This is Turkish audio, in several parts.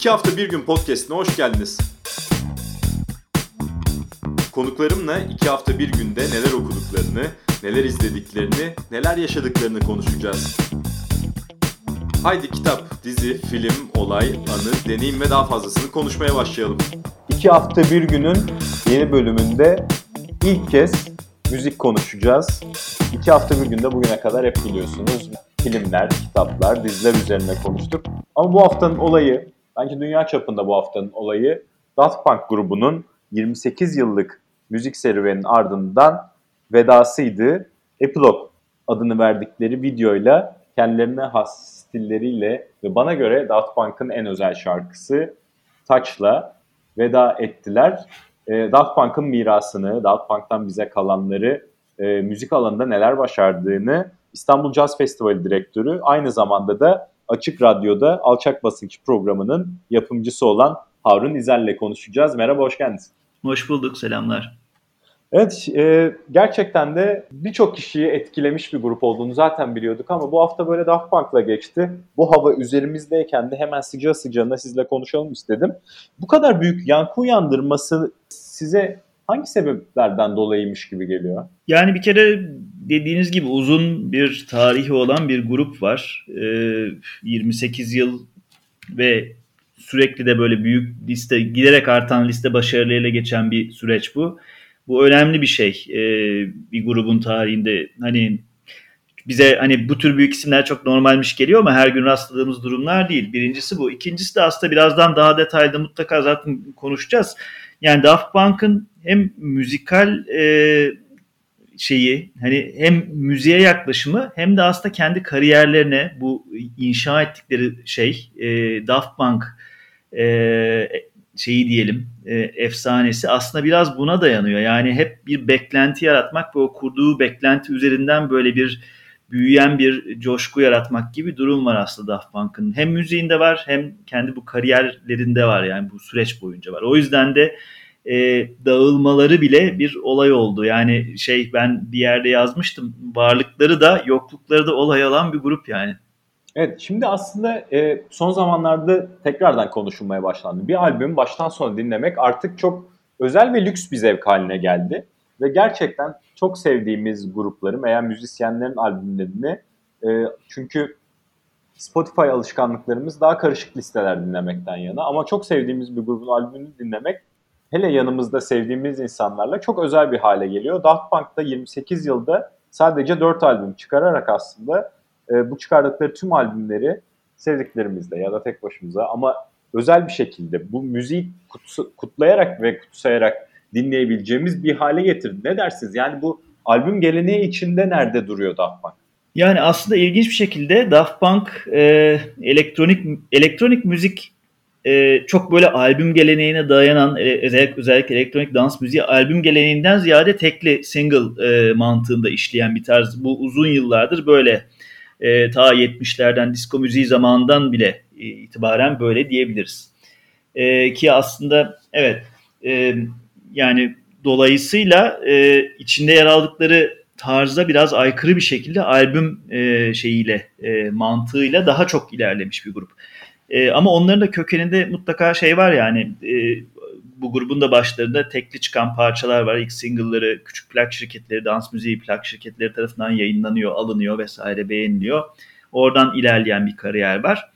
İki hafta bir gün podcastine hoş geldiniz. Konuklarımla iki hafta bir günde neler okuduklarını, neler izlediklerini, neler yaşadıklarını konuşacağız. Haydi kitap, dizi, film, olay, anı, deneyim ve daha fazlasını konuşmaya başlayalım. İki hafta bir günün yeni bölümünde ilk kez müzik konuşacağız. İki hafta bir günde bugüne kadar hep biliyorsunuz filmler, kitaplar, diziler üzerine konuştuk. Ama bu haftanın olayı, bence dünya çapında bu haftanın olayı Daft Punk grubunun 28 yıllık müzik serüveninin ardından vedasıydı. Epilogue adını verdikleri videoyla kendilerine has stilleriyle ve bana göre Daft Punk'ın en özel şarkısı Touch'la veda ettiler. E, Daft Punk'ın mirasını, Daft Punk'tan bize kalanları, e, müzik alanında neler başardığını İstanbul Jazz Festivali direktörü, aynı zamanda da Açık Radyo'da Alçak Basınç programının yapımcısı olan Harun İzel'le konuşacağız. Merhaba, hoş geldiniz. Hoş bulduk, selamlar. Evet, e, gerçekten de birçok kişiyi etkilemiş bir grup olduğunu zaten biliyorduk ama bu hafta böyle Daft Punk'la geçti. Bu hava üzerimizdeyken de hemen sıcağı sıcağına sizle konuşalım istedim. Bu kadar büyük yankı uyandırması size hangi sebeplerden dolayıymış gibi geliyor? Yani bir kere dediğiniz gibi uzun bir tarihi olan bir grup var. E, 28 yıl ve sürekli de böyle büyük liste, giderek artan liste başarılarıyla geçen bir süreç bu. Bu önemli bir şey e, bir grubun tarihinde. Hani bize hani bu tür büyük isimler çok normalmiş geliyor ama her gün rastladığımız durumlar değil. Birincisi bu. İkincisi de aslında birazdan daha detaylı mutlaka zaten konuşacağız. Yani Daft Punk'ın hem müzikal e, şeyi hani hem müziğe yaklaşımı hem de aslında kendi kariyerlerine bu inşa ettikleri şey e, Daft Punk e, şeyi diyelim e, efsanesi aslında biraz buna dayanıyor. Yani hep bir beklenti yaratmak ve o kurduğu beklenti üzerinden böyle bir büyüyen bir coşku yaratmak gibi durum var aslında Daft Punk'ın. Hem müziğinde var hem kendi bu kariyerlerinde var yani bu süreç boyunca var. O yüzden de e, dağılmaları bile bir olay oldu. Yani şey ben bir yerde yazmıştım varlıkları da yoklukları da olay olan bir grup yani. Evet şimdi aslında e, son zamanlarda tekrardan konuşulmaya başlandı. Bir albüm baştan sona dinlemek artık çok özel ve lüks bir zevk haline geldi. Ve gerçekten çok sevdiğimiz grupların veya müzisyenlerin albümlerini e, çünkü Spotify alışkanlıklarımız daha karışık listeler dinlemekten yana ama çok sevdiğimiz bir grubun albümünü dinlemek hele yanımızda sevdiğimiz insanlarla çok özel bir hale geliyor. Daft Punk da 28 yılda sadece 4 albüm çıkararak aslında e, bu çıkardıkları tüm albümleri sevdiklerimizle ya da tek başımıza ama özel bir şekilde bu müziği kutsu, kutlayarak ve kutsayarak dinleyebileceğimiz bir hale getirdi. Ne dersiniz? Yani bu albüm geleneği içinde nerede duruyor Daft Punk? Yani aslında ilginç bir şekilde Daft Punk e, elektronik elektronik müzik e, çok böyle albüm geleneğine dayanan e, özellikle, özellikle elektronik dans müziği albüm geleneğinden ziyade tekli single e, mantığında işleyen bir tarz. Bu uzun yıllardır böyle e, ta 70'lerden disco müziği zamanından bile itibaren böyle diyebiliriz. E, ki aslında evet e, yani dolayısıyla e, içinde yer aldıkları tarza biraz aykırı bir şekilde albüm e, şeyiyle e, mantığıyla daha çok ilerlemiş bir grup. E, ama onların da kökeninde mutlaka şey var yani e, bu grubun da başlarında tekli çıkan parçalar var. İlk single'ları küçük plak şirketleri, dans müziği plak şirketleri tarafından yayınlanıyor, alınıyor vesaire beğeniliyor. Oradan ilerleyen bir kariyer var.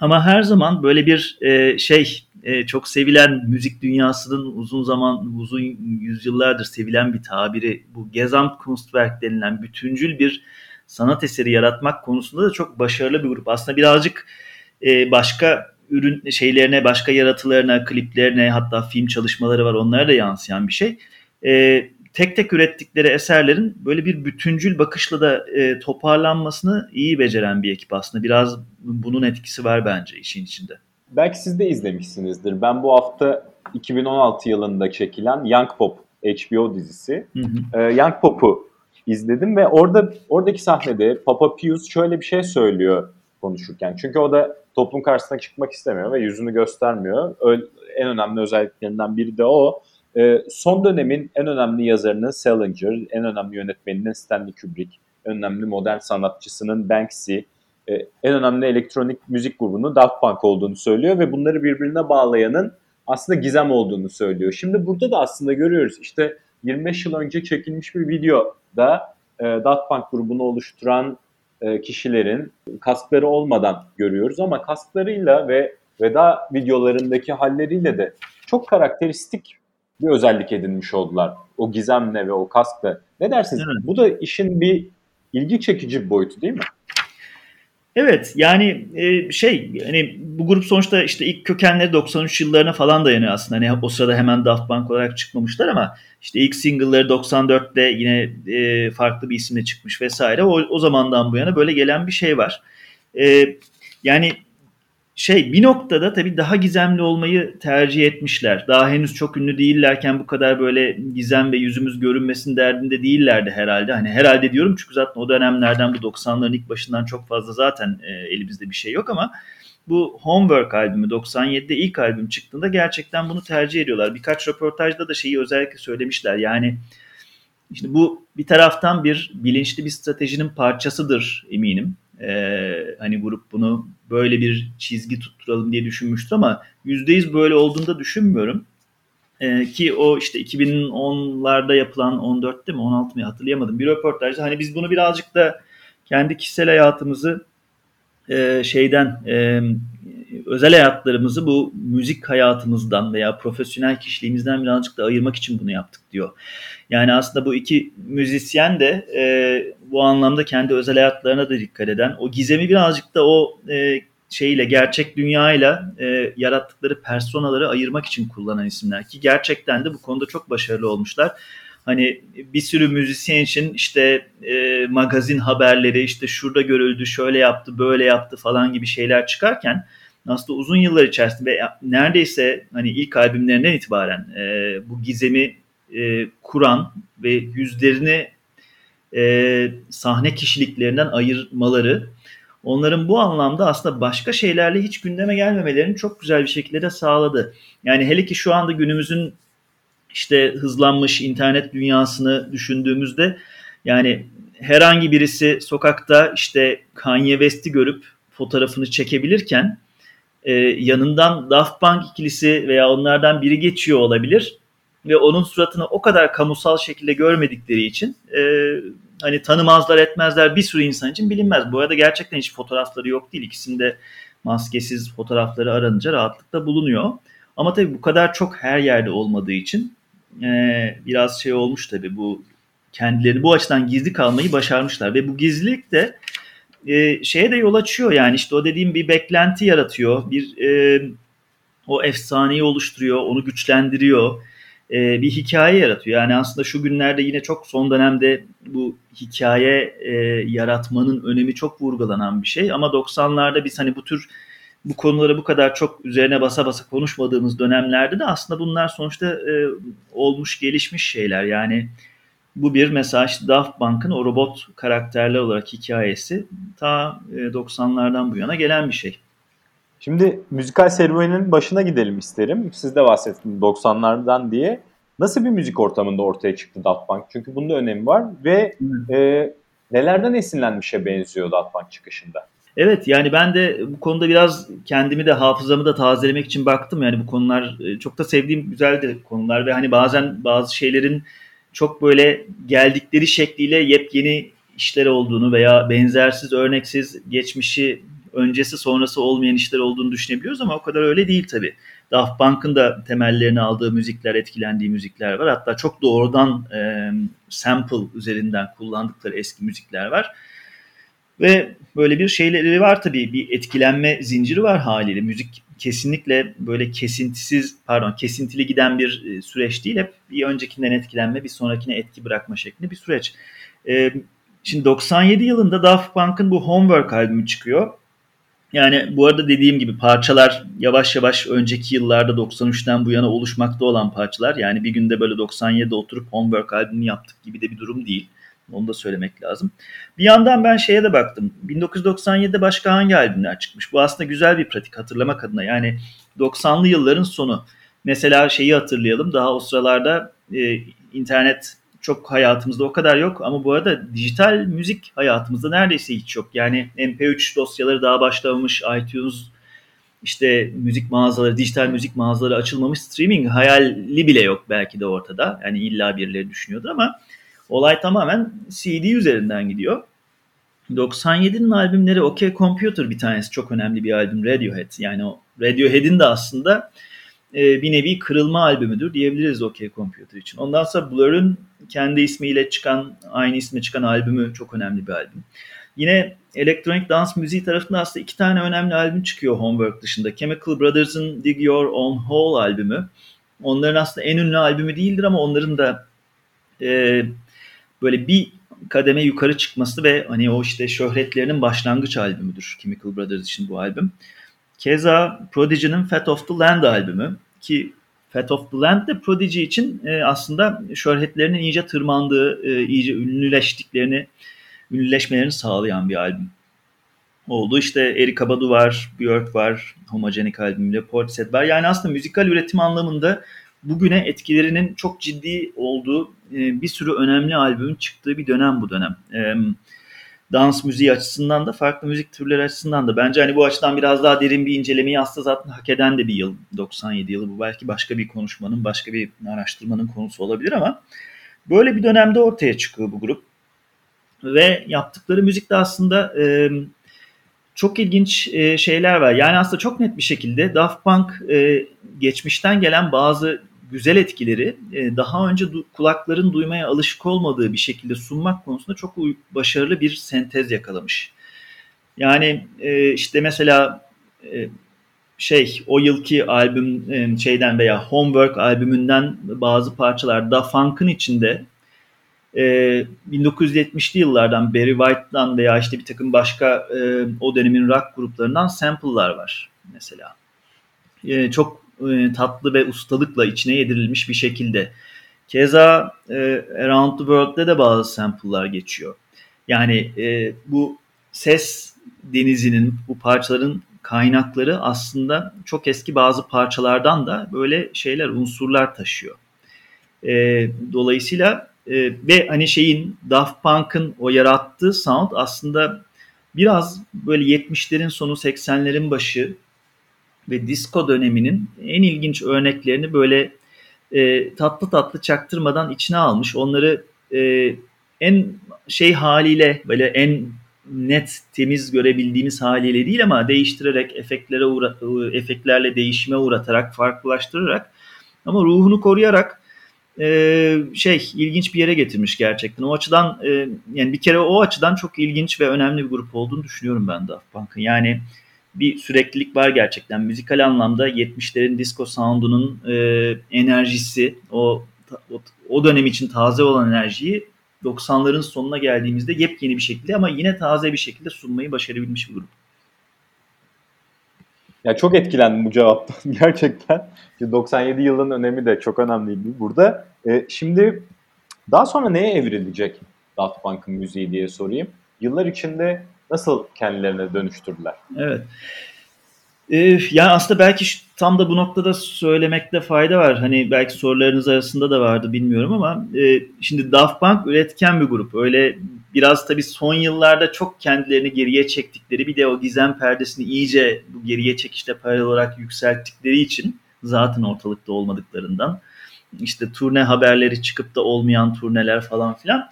Ama her zaman böyle bir e, şey e, çok sevilen müzik dünyasının uzun zaman uzun yüzyıllardır sevilen bir tabiri bu Gesamtkunstwerk denilen bütüncül bir sanat eseri yaratmak konusunda da çok başarılı bir grup. Aslında birazcık e, başka ürün şeylerine, başka yaratılarına, kliplerine hatta film çalışmaları var onlara da yansıyan bir şey. E, tek tek ürettikleri eserlerin böyle bir bütüncül bakışla da toparlanmasını iyi beceren bir ekip aslında. Biraz bunun etkisi var bence işin içinde. Belki siz de izlemişsinizdir. Ben bu hafta 2016 yılında çekilen Young Pop HBO dizisi. Hı hı. Ee, Young Pop'u izledim ve orada oradaki sahnede Papa Pius şöyle bir şey söylüyor konuşurken. Çünkü o da toplum karşısına çıkmak istemiyor ve yüzünü göstermiyor. En önemli özelliklerinden biri de o. Ee, son dönemin en önemli yazarının Salinger, en önemli yönetmeninin Stanley Kubrick, en önemli modern sanatçısının Banksy, e, en önemli elektronik müzik grubunun Daft Punk olduğunu söylüyor ve bunları birbirine bağlayanın aslında gizem olduğunu söylüyor. Şimdi burada da aslında görüyoruz işte 25 yıl önce çekilmiş bir videoda e, Daft Punk grubunu oluşturan e, kişilerin kaskları olmadan görüyoruz ama kasklarıyla ve veda videolarındaki halleriyle de çok karakteristik bir özellik edinmiş oldular. O gizemle ve o kaskla. Ne dersiniz? Evet. Bu da işin bir ilgi çekici bir boyutu değil mi? Evet yani e, şey hani bu grup sonuçta işte ilk kökenleri 93 yıllarına falan dayanıyor aslında. Hani o sırada hemen Daft Punk olarak çıkmamışlar ama işte ilk single'ları 94'te yine e, farklı bir isimle çıkmış vesaire. O, o zamandan bu yana böyle gelen bir şey var. E, yani şey bir noktada tabii daha gizemli olmayı tercih etmişler. Daha henüz çok ünlü değillerken bu kadar böyle gizem ve yüzümüz görünmesin derdinde değillerdi herhalde. Hani herhalde diyorum çünkü zaten o dönemlerden bu 90'ların ilk başından çok fazla zaten e, elimizde bir şey yok ama bu Homework albümü 97'de ilk albüm çıktığında gerçekten bunu tercih ediyorlar. Birkaç röportajda da şeyi özellikle söylemişler. Yani işte bu bir taraftan bir bilinçli bir stratejinin parçasıdır eminim. Ee, hani grup bunu böyle bir çizgi tutturalım diye düşünmüştü ama %100 böyle olduğunda düşünmüyorum. Ee, ki o işte 2010'larda yapılan 14'te mi 16 mı hatırlayamadım bir röportajda hani biz bunu birazcık da kendi kişisel hayatımızı e, şeyden e, özel hayatlarımızı bu müzik hayatımızdan veya profesyonel kişiliğimizden birazcık da ayırmak için bunu yaptık diyor. Yani aslında bu iki müzisyen de e, bu anlamda kendi özel hayatlarına da dikkat eden, o gizemi birazcık da o e, şeyle gerçek dünyayla e, yarattıkları personaları ayırmak için kullanan isimler ki gerçekten de bu konuda çok başarılı olmuşlar. Hani bir sürü müzisyen için işte e, magazin haberleri işte şurada görüldü, şöyle yaptı, böyle yaptı falan gibi şeyler çıkarken aslında uzun yıllar içerisinde ve neredeyse hani ilk albümlerinden itibaren e, bu gizemi e, kuran ve yüzlerini e, sahne kişiliklerinden ayırmaları onların bu anlamda aslında başka şeylerle hiç gündeme gelmemelerini çok güzel bir şekilde de sağladı. Yani hele ki şu anda günümüzün işte hızlanmış internet dünyasını düşündüğümüzde yani herhangi birisi sokakta işte Kanye West'i görüp fotoğrafını çekebilirken e, yanından Daft Punk ikilisi veya onlardan biri geçiyor olabilir ve onun suratını o kadar kamusal şekilde görmedikleri için e, hani tanımazlar etmezler bir sürü insan için bilinmez. Bu arada gerçekten hiç fotoğrafları yok değil. İkisinde maskesiz fotoğrafları aranınca rahatlıkla bulunuyor. Ama tabii bu kadar çok her yerde olmadığı için e, biraz şey olmuş tabii bu kendileri bu açıdan gizli kalmayı başarmışlar ve bu gizlilik de e, şeye de yol açıyor yani işte o dediğim bir beklenti yaratıyor. Bir e, o efsaneyi oluşturuyor, onu güçlendiriyor. E, bir hikaye yaratıyor. Yani aslında şu günlerde yine çok son dönemde bu hikaye e, yaratmanın önemi çok vurgulanan bir şey. Ama 90'larda biz hani bu tür bu konuları bu kadar çok üzerine basa basa konuşmadığımız dönemlerde de aslında bunlar sonuçta e, olmuş gelişmiş şeyler. Yani bu bir mesela işte Daft Punk'ın o robot karakterler olarak hikayesi ta 90'lardan e, bu yana gelen bir şey. Şimdi müzikal serüvenin başına gidelim isterim. Siz de bahsettiniz 90'lardan diye. Nasıl bir müzik ortamında ortaya çıktı Daft Punk? Çünkü bunda önemi var ve e, nelerden esinlenmişe benziyor Daft Punk çıkışında? Evet yani ben de bu konuda biraz kendimi de hafızamı da tazelemek için baktım. Yani bu konular e, çok da sevdiğim güzel de konular ve hani bazen bazı şeylerin çok böyle geldikleri şekliyle yepyeni işler olduğunu veya benzersiz, örneksiz, geçmişi öncesi sonrası olmayan işler olduğunu düşünebiliyoruz ama o kadar öyle değil tabii. Daft Punk'ın da temellerini aldığı müzikler, etkilendiği müzikler var. Hatta çok doğrudan e, sample üzerinden kullandıkları eski müzikler var. Ve böyle bir şeyleri var tabii. Bir etkilenme zinciri var haliyle. Müzik kesinlikle böyle kesintisiz, pardon kesintili giden bir e, süreç değil. Hep bir öncekinden etkilenme, bir sonrakine etki bırakma şeklinde bir süreç. E, şimdi 97 yılında Daft Punk'ın bu Homework albümü çıkıyor. Yani bu arada dediğim gibi parçalar yavaş yavaş önceki yıllarda 93'ten bu yana oluşmakta olan parçalar. Yani bir günde böyle 97'de oturup Homework albümünü yaptık gibi de bir durum değil. Onu da söylemek lazım. Bir yandan ben şeye de baktım. 1997'de başka hangi albümler çıkmış? Bu aslında güzel bir pratik hatırlamak adına. Yani 90'lı yılların sonu. Mesela şeyi hatırlayalım. Daha o sıralarda e, internet çok hayatımızda o kadar yok ama bu arada dijital müzik hayatımızda neredeyse hiç yok. Yani MP3 dosyaları daha başlamamış, iTunes işte müzik mağazaları, dijital müzik mağazaları açılmamış, streaming hayali bile yok belki de ortada. Yani illa birileri düşünüyordur ama olay tamamen CD üzerinden gidiyor. 97'nin albümleri OK Computer bir tanesi çok önemli bir albüm Radiohead. Yani o Radiohead'in de aslında e, bir nevi kırılma albümüdür diyebiliriz OK Computer için. Ondan sonra Blur'ın kendi ismiyle çıkan, aynı isme çıkan albümü çok önemli bir albüm. Yine elektronik dans müziği tarafında aslında iki tane önemli albüm çıkıyor Homework dışında. Chemical Brothers'ın Dig Your Own Hole albümü. Onların aslında en ünlü albümü değildir ama onların da e, böyle bir kademe yukarı çıkması ve hani o işte şöhretlerinin başlangıç albümüdür Chemical Brothers için bu albüm. Keza Prodigy'nin Fat of the Land albümü ki Fat of the Land de Prodigy için e, aslında şöhretlerinin iyice tırmandığı, e, iyice ünlüleştiklerini, ünlüleşmelerini sağlayan bir albüm oldu. İşte Erika Badu var, Björk var, Homogenik albümünde Portishead var. Yani aslında müzikal üretim anlamında bugüne etkilerinin çok ciddi olduğu e, bir sürü önemli albümün çıktığı bir dönem bu dönem. E, dans müziği açısından da farklı müzik türleri açısından da bence hani bu açıdan biraz daha derin bir incelemeyi aslında zaten hak eden de bir yıl 97 yılı bu belki başka bir konuşmanın başka bir araştırmanın konusu olabilir ama böyle bir dönemde ortaya çıkıyor bu grup ve yaptıkları müzik de aslında e, çok ilginç e, şeyler var. Yani aslında çok net bir şekilde Daft Punk e, geçmişten gelen bazı güzel etkileri e, daha önce du- kulakların duymaya alışık olmadığı bir şekilde sunmak konusunda çok başarılı bir sentez yakalamış. Yani e, işte mesela e, şey o yılki albüm e, şeyden veya Homework albümünden bazı parçalar da funk'ın içinde e, 1970'li yıllardan Barry White'dan veya işte bir takım başka e, o dönemin rock gruplarından sample'lar var mesela. E, çok e, tatlı ve ustalıkla içine yedirilmiş bir şekilde. Keza e, Around the World'de de bazı sample'lar geçiyor. Yani e, bu ses denizinin, bu parçaların kaynakları aslında çok eski bazı parçalardan da böyle şeyler, unsurlar taşıyor. E, dolayısıyla e, ve hani şeyin Daft Punk'ın o yarattığı sound aslında biraz böyle 70'lerin sonu 80'lerin başı ve disco döneminin en ilginç örneklerini böyle e, tatlı tatlı çaktırmadan içine almış. Onları e, en şey haliyle böyle en net temiz görebildiğimiz haliyle değil ama değiştirerek efektlere uğra efektlerle değişime uğratarak farklılaştırarak ama ruhunu koruyarak e, şey ilginç bir yere getirmiş gerçekten. O açıdan e, yani bir kere o açıdan çok ilginç ve önemli bir grup olduğunu düşünüyorum ben Daft Punk'ın. Yani bir süreklilik var gerçekten. Müzikal anlamda 70'lerin disco sound'unun e, enerjisi, o, o o dönem için taze olan enerjiyi 90'ların sonuna geldiğimizde yepyeni bir şekilde ama yine taze bir şekilde sunmayı başarabilmiş bir grup. Ya çok etkilendim bu cevaptan gerçekten. 97 yılın önemi de çok önemliydi burada. Ee, şimdi daha sonra neye evrilecek Daft Punk'ın müziği diye sorayım. Yıllar içinde nasıl kendilerine dönüştürdüler? Evet. Ee, yani aslında belki tam da bu noktada söylemekte fayda var. Hani belki sorularınız arasında da vardı bilmiyorum ama e, şimdi Daft Punk üretken bir grup. Öyle biraz tabii son yıllarda çok kendilerini geriye çektikleri bir de o gizem perdesini iyice bu geriye çekişle paralel olarak yükselttikleri için zaten ortalıkta olmadıklarından işte turne haberleri çıkıp da olmayan turneler falan filan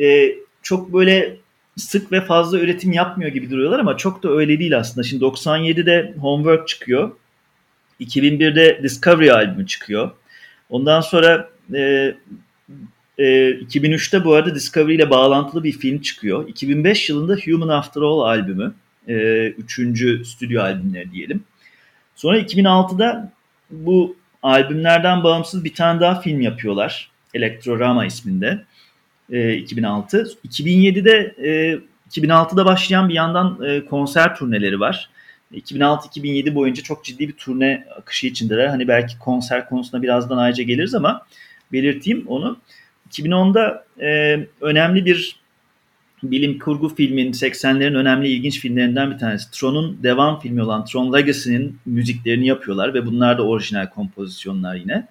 e, çok böyle sık ve fazla üretim yapmıyor gibi duruyorlar ama çok da öyle değil aslında. Şimdi 97'de Homework çıkıyor. 2001'de Discovery albümü çıkıyor. Ondan sonra e, e, 2003'te bu arada Discovery ile bağlantılı bir film çıkıyor. 2005 yılında Human After All albümü. E, üçüncü stüdyo albümleri diyelim. Sonra 2006'da bu albümlerden bağımsız bir tane daha film yapıyorlar. Elektrorama isminde e, 2006. 2007'de e, 2006'da başlayan bir yandan e, konser turneleri var. 2006-2007 boyunca çok ciddi bir turne akışı içindeler. Hani belki konser konusuna birazdan ayrıca geliriz ama belirteyim onu. 2010'da e, önemli bir bilim kurgu filmin 80'lerin önemli ilginç filmlerinden bir tanesi. Tron'un devam filmi olan Tron Legacy'nin müziklerini yapıyorlar ve bunlar da orijinal kompozisyonlar yine.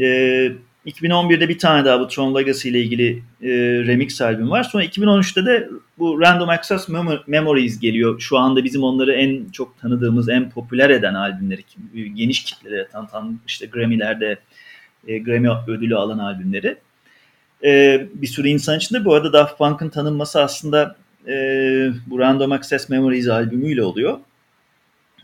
E, 2011'de bir tane daha bu Tron Legacy ile ilgili e, remix albüm var. Sonra 2013'te de bu Random Access Memories geliyor. Şu anda bizim onları en çok tanıdığımız, en popüler eden albümleri. Geniş kitlere tanıtan işte Grammy'lerde e, Grammy ödülü alan albümleri. E, bir sürü insan içinde bu arada Daft Punk'ın tanınması aslında e, bu Random Access Memories albümüyle oluyor.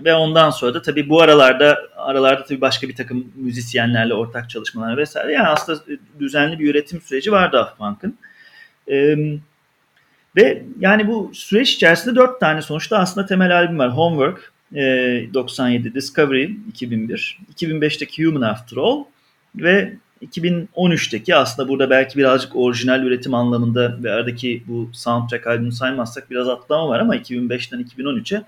Ve ondan sonra da tabii bu aralarda aralarda tabii başka bir takım müzisyenlerle ortak çalışmalar vesaire. Yani aslında düzenli bir üretim süreci var Daft Punk'ın. Ee, ve yani bu süreç içerisinde dört tane sonuçta aslında temel albüm var. Homework e, 97, Discovery 2001, 2005'teki Human After All ve 2013'teki aslında burada belki birazcık orijinal üretim anlamında ve aradaki bu soundtrack albümü saymazsak biraz atlama var ama 2005'ten 2013'e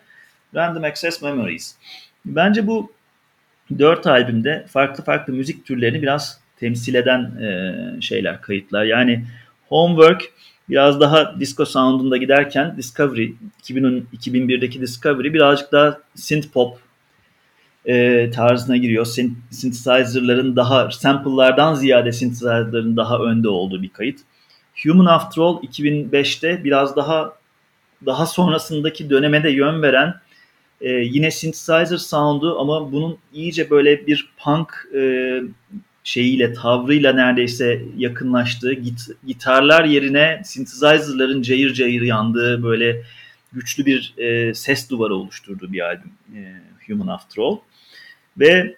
Random Access Memories. Bence bu dört albümde farklı farklı müzik türlerini biraz temsil eden e, şeyler, kayıtlar. Yani Homework biraz daha disco sound'unda giderken Discovery, 2010, 2001'deki Discovery birazcık daha synth pop e, tarzına giriyor. Synthesizer'ların daha, sample'lardan ziyade synthesizer'ların daha önde olduğu bir kayıt. Human After All 2005'te biraz daha daha sonrasındaki döneme de yön veren e, yine synthesizer sound'u ama bunun iyice böyle bir punk e, şeyiyle, tavrıyla neredeyse yakınlaştığı, git, gitarlar yerine synthesizer'ların cayır cayır yandığı böyle güçlü bir e, ses duvarı oluşturduğu bir albüm e, Human After All. Ve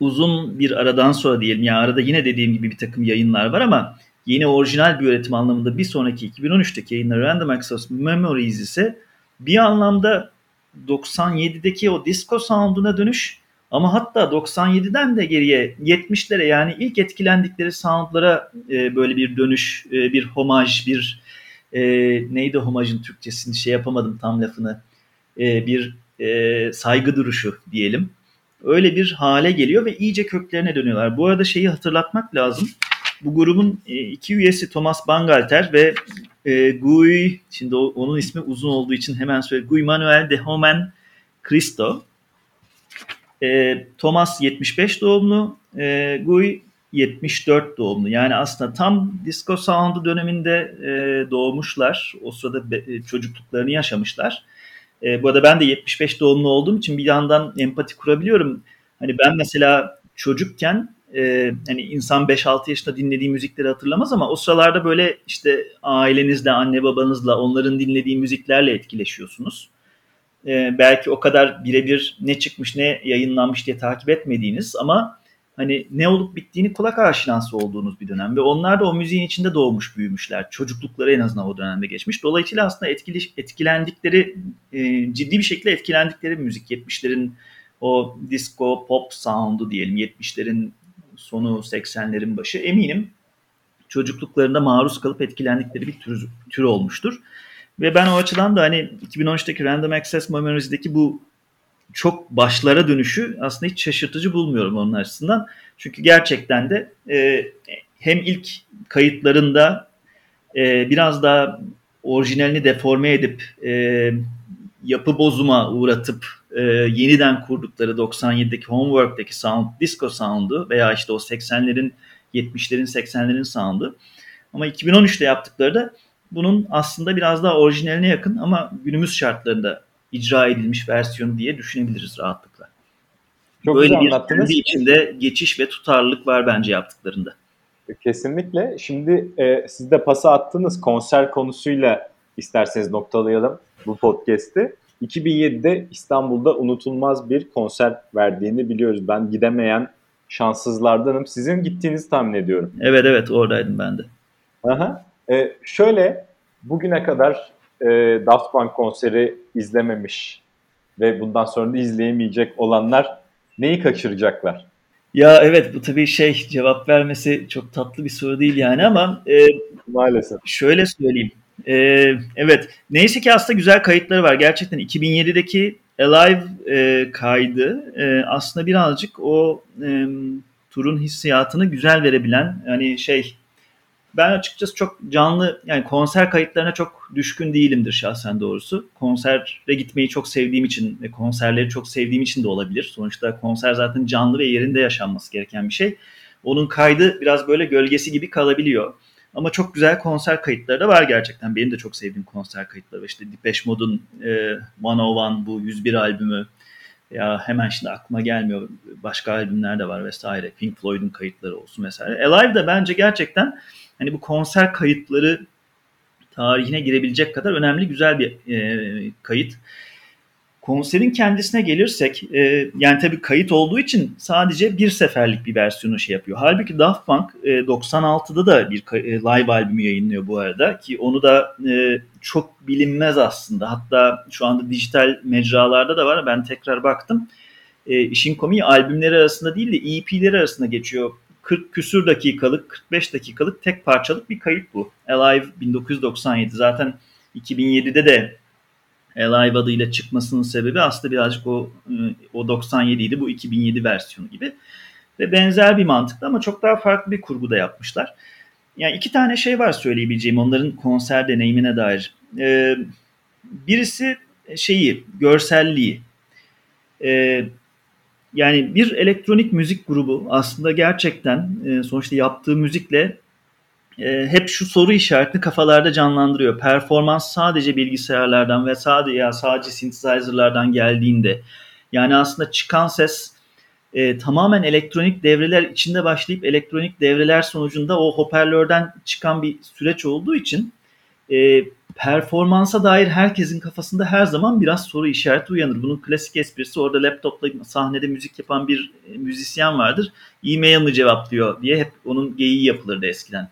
uzun bir aradan sonra diyelim, yani arada yine dediğim gibi bir takım yayınlar var ama yeni orijinal bir üretim anlamında bir sonraki 2013'teki yayınlar Random Access Memories ise bir anlamda 97'deki o disco sound'una dönüş ama hatta 97'den de geriye 70'lere yani ilk etkilendikleri sound'lara e, böyle bir dönüş, e, bir homaj, bir e, neydi homajın Türkçesini şey yapamadım tam lafını. E, bir e, saygı duruşu diyelim. Öyle bir hale geliyor ve iyice köklerine dönüyorlar. Bu arada şeyi hatırlatmak lazım. Bu grubun e, iki üyesi Thomas Bangalter ve e, Guy, şimdi o, onun ismi uzun olduğu için hemen söyle. Guy Manuel de Homen Cristo. E, Thomas 75 doğumlu, e, Guy 74 doğumlu. Yani aslında tam disco sound'u döneminde e, doğmuşlar. O sırada be, e, çocukluklarını yaşamışlar. E, bu arada ben de 75 doğumlu olduğum için bir yandan empati kurabiliyorum. Hani ben mesela çocukken e, hani insan 5-6 yaşında dinlediği müzikleri hatırlamaz ama o sıralarda böyle işte ailenizle, anne babanızla onların dinlediği müziklerle etkileşiyorsunuz. E, belki o kadar birebir ne çıkmış ne yayınlanmış diye takip etmediğiniz ama hani ne olup bittiğini kulak aşinası olduğunuz bir dönem ve onlar da o müziğin içinde doğmuş büyümüşler. Çocuklukları en azından o dönemde geçmiş. Dolayısıyla aslında etkili, etkilendikleri e, ciddi bir şekilde etkilendikleri müzik 70'lerin o disco pop sound'u diyelim 70'lerin sonu 80'lerin başı eminim çocukluklarında maruz kalıp etkilendikleri bir tür, tür olmuştur. Ve ben o açıdan da hani 2013'teki Random Access Memories'deki bu çok başlara dönüşü aslında hiç şaşırtıcı bulmuyorum onun açısından. Çünkü gerçekten de e, hem ilk kayıtlarında e, biraz daha orijinalini deforme edip e, yapı bozuma uğratıp e, yeniden kurdukları 97'deki Homework'taki sound, disco sound'u veya işte o 80'lerin 70'lerin 80'lerin sound'u. Ama 2013'te yaptıkları da bunun aslında biraz daha orijinaline yakın ama günümüz şartlarında icra edilmiş versiyonu diye düşünebiliriz rahatlıkla. Çok Böyle güzel bir anlattınız. içinde geçiş ve tutarlılık var bence yaptıklarında. Kesinlikle. Şimdi e, siz de pası attınız konser konusuyla isterseniz noktalayalım bu podcast'i. 2007'de İstanbul'da unutulmaz bir konser verdiğini biliyoruz. Ben gidemeyen şanssızlardanım. Sizin gittiğinizi tahmin ediyorum. Evet evet oradaydım ben de. Aha. Ee, şöyle bugüne kadar e, Daft Punk konseri izlememiş ve bundan sonra da izleyemeyecek olanlar neyi kaçıracaklar? Ya evet bu tabii şey cevap vermesi çok tatlı bir soru değil yani ama e, maalesef. Şöyle söyleyeyim. Ee, evet. Neyse ki aslında güzel kayıtları var. Gerçekten 2007'deki Alive e, kaydı e, aslında birazcık o e, turun hissiyatını güzel verebilen yani şey ben açıkçası çok canlı yani konser kayıtlarına çok düşkün değilimdir şahsen doğrusu. Konsere gitmeyi çok sevdiğim için ve konserleri çok sevdiğim için de olabilir. Sonuçta konser zaten canlı ve yerinde yaşanması gereken bir şey. onun kaydı biraz böyle gölgesi gibi kalabiliyor. Ama çok güzel konser kayıtları da var gerçekten. Benim de çok sevdiğim konser kayıtları. İşte Depeche Mode'un e, 101 bu 101 albümü ya hemen şimdi aklıma gelmiyor. Başka albümler de var vesaire. Pink Floyd'un kayıtları olsun vesaire. Alive de bence gerçekten hani bu konser kayıtları tarihine girebilecek kadar önemli güzel bir e, kayıt. Konserin kendisine gelirsek e, yani tabii kayıt olduğu için sadece bir seferlik bir versiyonu şey yapıyor. Halbuki Daft Punk e, 96'da da bir e, live albümü yayınlıyor bu arada ki onu da e, çok bilinmez aslında. Hatta şu anda dijital mecralarda da var. Ben tekrar baktım. E, işin komiği albümleri arasında değil de EP'leri arasında geçiyor. 40 küsür dakikalık, 45 dakikalık tek parçalık bir kayıt bu. Alive 1997 zaten 2007'de de Alive adıyla çıkmasının sebebi aslında birazcık o o 97 idi bu 2007 versiyonu gibi. Ve benzer bir mantıkla ama çok daha farklı bir kurguda yapmışlar. Yani iki tane şey var söyleyebileceğim onların konser deneyimine dair. Ee, birisi şeyi, görselliği. Ee, yani bir elektronik müzik grubu aslında gerçekten e, sonuçta yaptığı müzikle e, hep şu soru işaretini kafalarda canlandırıyor. Performans sadece bilgisayarlardan ve sadece ya sadece synthesizer'lardan geldiğinde yani aslında çıkan ses e, tamamen elektronik devreler içinde başlayıp elektronik devreler sonucunda o hoparlörden çıkan bir süreç olduğu için e, performansa dair herkesin kafasında her zaman biraz soru işareti uyanır. Bunun klasik esprisi orada laptopla sahnede müzik yapan bir e, müzisyen vardır. E-mail mi cevaplıyor diye hep onun geyiği yapılırdı eskiden.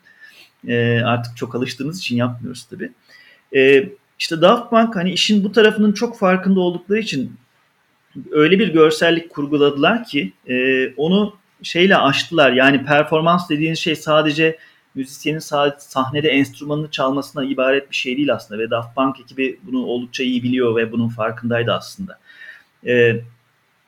E, artık çok alıştığımız için yapmıyoruz tabii. E, işte Daft Punk hani işin bu tarafının çok farkında oldukları için öyle bir görsellik kurguladılar ki e, onu şeyle aştılar. Yani performans dediğiniz şey sadece müzisyenin sahnede enstrümanını çalmasına ibaret bir şey değil aslında ve Daft Punk ekibi bunu oldukça iyi biliyor ve bunun farkındaydı aslında. E,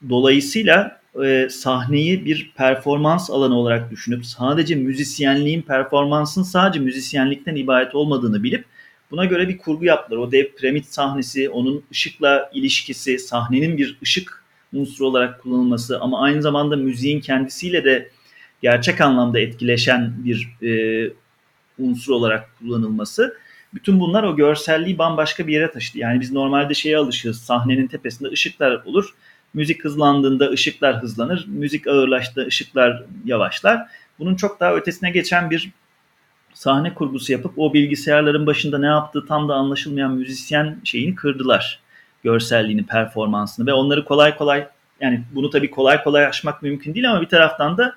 dolayısıyla e, sahneyi bir performans alanı olarak düşünüp sadece müzisyenliğin performansın sadece müzisyenlikten ibaret olmadığını bilip buna göre bir kurgu yaptılar. O dev piramit sahnesi, onun ışıkla ilişkisi, sahnenin bir ışık unsuru olarak kullanılması ama aynı zamanda müziğin kendisiyle de gerçek anlamda etkileşen bir e, unsur olarak kullanılması. Bütün bunlar o görselliği bambaşka bir yere taşıdı. Yani biz normalde şeye alışırız. Sahnenin tepesinde ışıklar olur. Müzik hızlandığında ışıklar hızlanır. Müzik ağırlaştığında ışıklar yavaşlar. Bunun çok daha ötesine geçen bir sahne kurgusu yapıp o bilgisayarların başında ne yaptığı tam da anlaşılmayan müzisyen şeyini kırdılar. Görselliğini, performansını ve onları kolay kolay yani bunu tabii kolay kolay aşmak mümkün değil ama bir taraftan da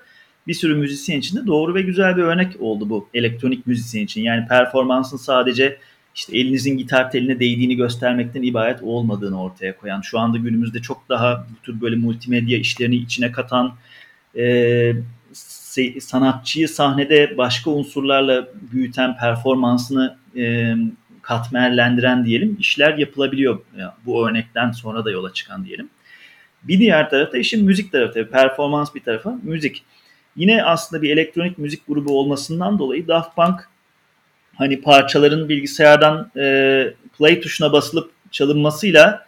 bir sürü müzisyen için de doğru ve güzel bir örnek oldu bu elektronik müzisyen için. Yani performansın sadece işte elinizin gitar teline değdiğini göstermekten ibaret olmadığını ortaya koyan, şu anda günümüzde çok daha bu tür böyle multimedya işlerini içine katan, e, sanatçıyı sahnede başka unsurlarla büyüten, performansını e, katmerlendiren diyelim işler yapılabiliyor. Yani bu örnekten sonra da yola çıkan diyelim. Bir diğer tarafta işin müzik tarafı, performans bir tarafa, müzik. Yine aslında bir elektronik müzik grubu olmasından dolayı Daft Punk hani parçaların bilgisayardan e, play tuşuna basılıp çalınmasıyla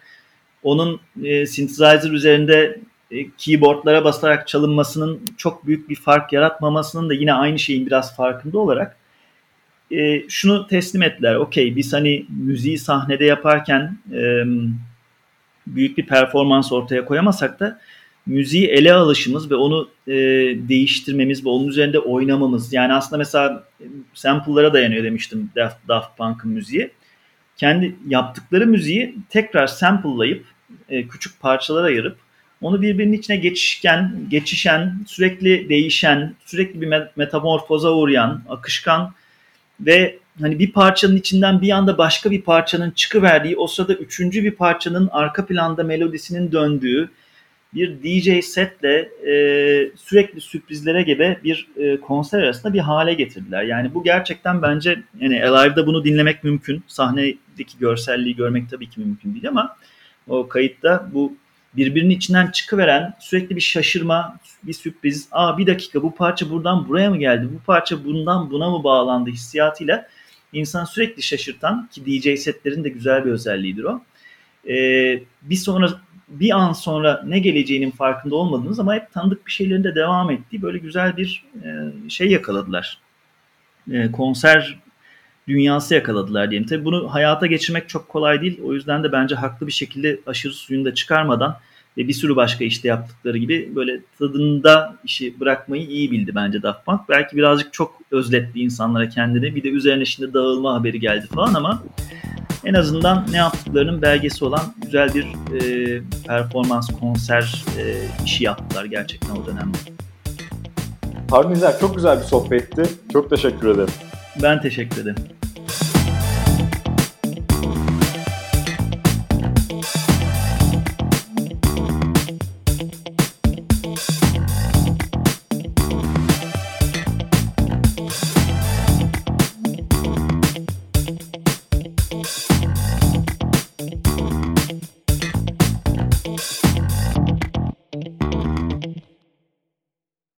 onun e, synthesizer üzerinde e, keyboardlara basarak çalınmasının çok büyük bir fark yaratmamasının da yine aynı şeyin biraz farkında olarak e, şunu teslim ettiler. Okey biz hani müziği sahnede yaparken e, büyük bir performans ortaya koyamasak da müziği ele alışımız ve onu e, değiştirmemiz ve onun üzerinde oynamamız. Yani aslında mesela sample'lara dayanıyor demiştim Daft, Daft Punk'ın müziği. Kendi yaptıkları müziği tekrar sample'layıp e, küçük parçalara ayırıp onu birbirinin içine geçişken, geçişen, sürekli değişen, sürekli bir metamorfoza uğrayan, akışkan ve hani bir parçanın içinden bir anda başka bir parçanın çıkıverdiği, o sırada üçüncü bir parçanın arka planda melodisinin döndüğü, bir DJ setle e, sürekli sürprizlere gebe bir e, konser arasında bir hale getirdiler. Yani bu gerçekten bence yani Alive'da bunu dinlemek mümkün. Sahnedeki görselliği görmek tabii ki mümkün değil ama o kayıtta bu birbirinin içinden çıkıveren sürekli bir şaşırma, bir sürpriz. Aa bir dakika bu parça buradan buraya mı geldi? Bu parça bundan buna mı bağlandı hissiyatıyla insan sürekli şaşırtan ki DJ setlerin de güzel bir özelliğidir o. Ee, bir sonra bir an sonra ne geleceğinin farkında olmadığınız ama hep tanıdık bir şeylerin de devam ettiği böyle güzel bir e, şey yakaladılar. E, konser dünyası yakaladılar diyelim. Tabii bunu hayata geçirmek çok kolay değil. O yüzden de bence haklı bir şekilde aşırı suyunu da çıkarmadan ve bir sürü başka işte yaptıkları gibi böyle tadında işi bırakmayı iyi bildi bence Daft Punk. Belki birazcık çok özletti insanlara kendini. Bir de üzerine şimdi dağılma haberi geldi falan ama en azından ne yaptıklarının belgesi olan güzel bir e, performans, konser e, işi yaptılar gerçekten o dönemde. Harun İzer çok güzel bir sohbetti. Çok teşekkür ederim. Ben teşekkür ederim.